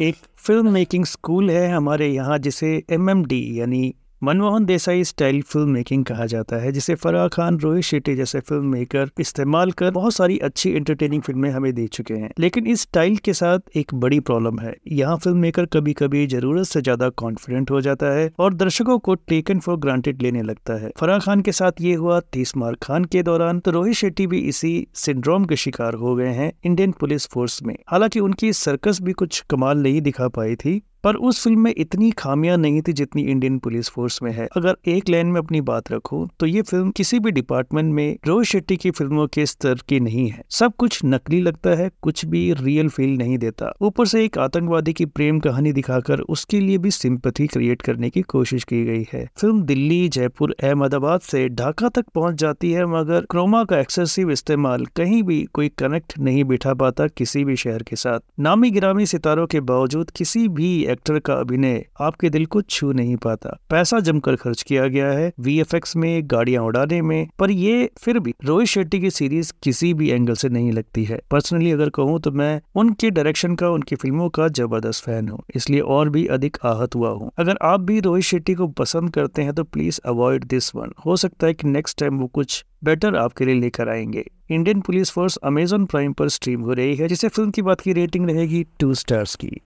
एक film making school है हमारे यहाँ जिसे एमएमडी यानी Manmohan Desai style film making कहा जाता है, जिसे फराह खान, रोहित शेट्टी जैसे फ़िल्म मेकर इस्तेमाल कर बहुत सारी अच्छी एंटरटेनिंग फ़िल्में हमें दे चुके हैं। लेकिन इस स्टाइल के साथ एक बड़ी प्रॉब्लम है। यहाँ फ़िल्म मेकर कभी कभी ज़रूरत से ज़्यादा कॉन्फिडेंट हो जाता है और दर्शकों को टेकन फॉर ग्रांटेड लेने लगता है। फराह खान के साथ ये हुआ तीस मार खान के दौरान तो रोहित शेट्टी भी इसी सिंड्रोम के शिकार हो गए हैं इंडियन पुलिस फोर्स में। हालाँकि उनकी सर्कस भी कुछ कमाल नहीं दिखा पाई थी। पर उस फ़िल्म में इतनी खामियाँ नहीं थी जितनी इंडियन पुलिस फोर्स में है। अगर एक लाइन में अपनी बात रखूँ तो ये फ़िल्म किसी भी डिपार्टमेंट में रोहित शेट्टी की फ़िल्मों के स्तर की नहीं है। सब कुछ नकली लगता है, कुछ भी रियल फील नहीं देता। ऊपर से एक आतंकवादी की प्रेम कहानी दिखाकर उसके लिए भी सिंपथी क्रिएट करने की कोशिश की गई है। फ़िल्म दिल्ली, जयपुर, अहमदाबाद से ढाका तक पहुँच जाती है, मगर क्रोमा का एक्सेसिव इस्तेमाल कहीं भी कोई कनेक्ट नहीं बिठा पाता किसी भी शहर के साथ। नामी गिरामी सितारों के बावजूद किसी भी एक्टर का अभिनय आपके दिल को छू नहीं पाता। पैसा जमकर खर्च किया गया है वीएफएक्स में, गाड़ियाँ उड़ाने में, पर ये फिर भी रोहित शेट्टी की सीरीज़ किसी भी एंगल से नहीं लगती है। पर्सनली अगर कहूँ तो मैं उनके डायरेक्शन का, उनकी फ़िल्मों का ज़बरदस्त फ़ैन हूँ, इसलिए और भी अधिक आहत हुआ हूँ। अगर आप भी रोहित शेट्टी को पसंद करते हैं तो प्लीज़ अवॉइड दिस वन हो सकता है कि नेक्स्ट टाइम वो कुछ बेटर आपके लिए लेकर आएँगे। Indian Police Force Amazon Prime पर स्ट्रीम हो रही है जिसे फ़िल्म की बात की रेटिंग रहेगी टू स्टार्स की।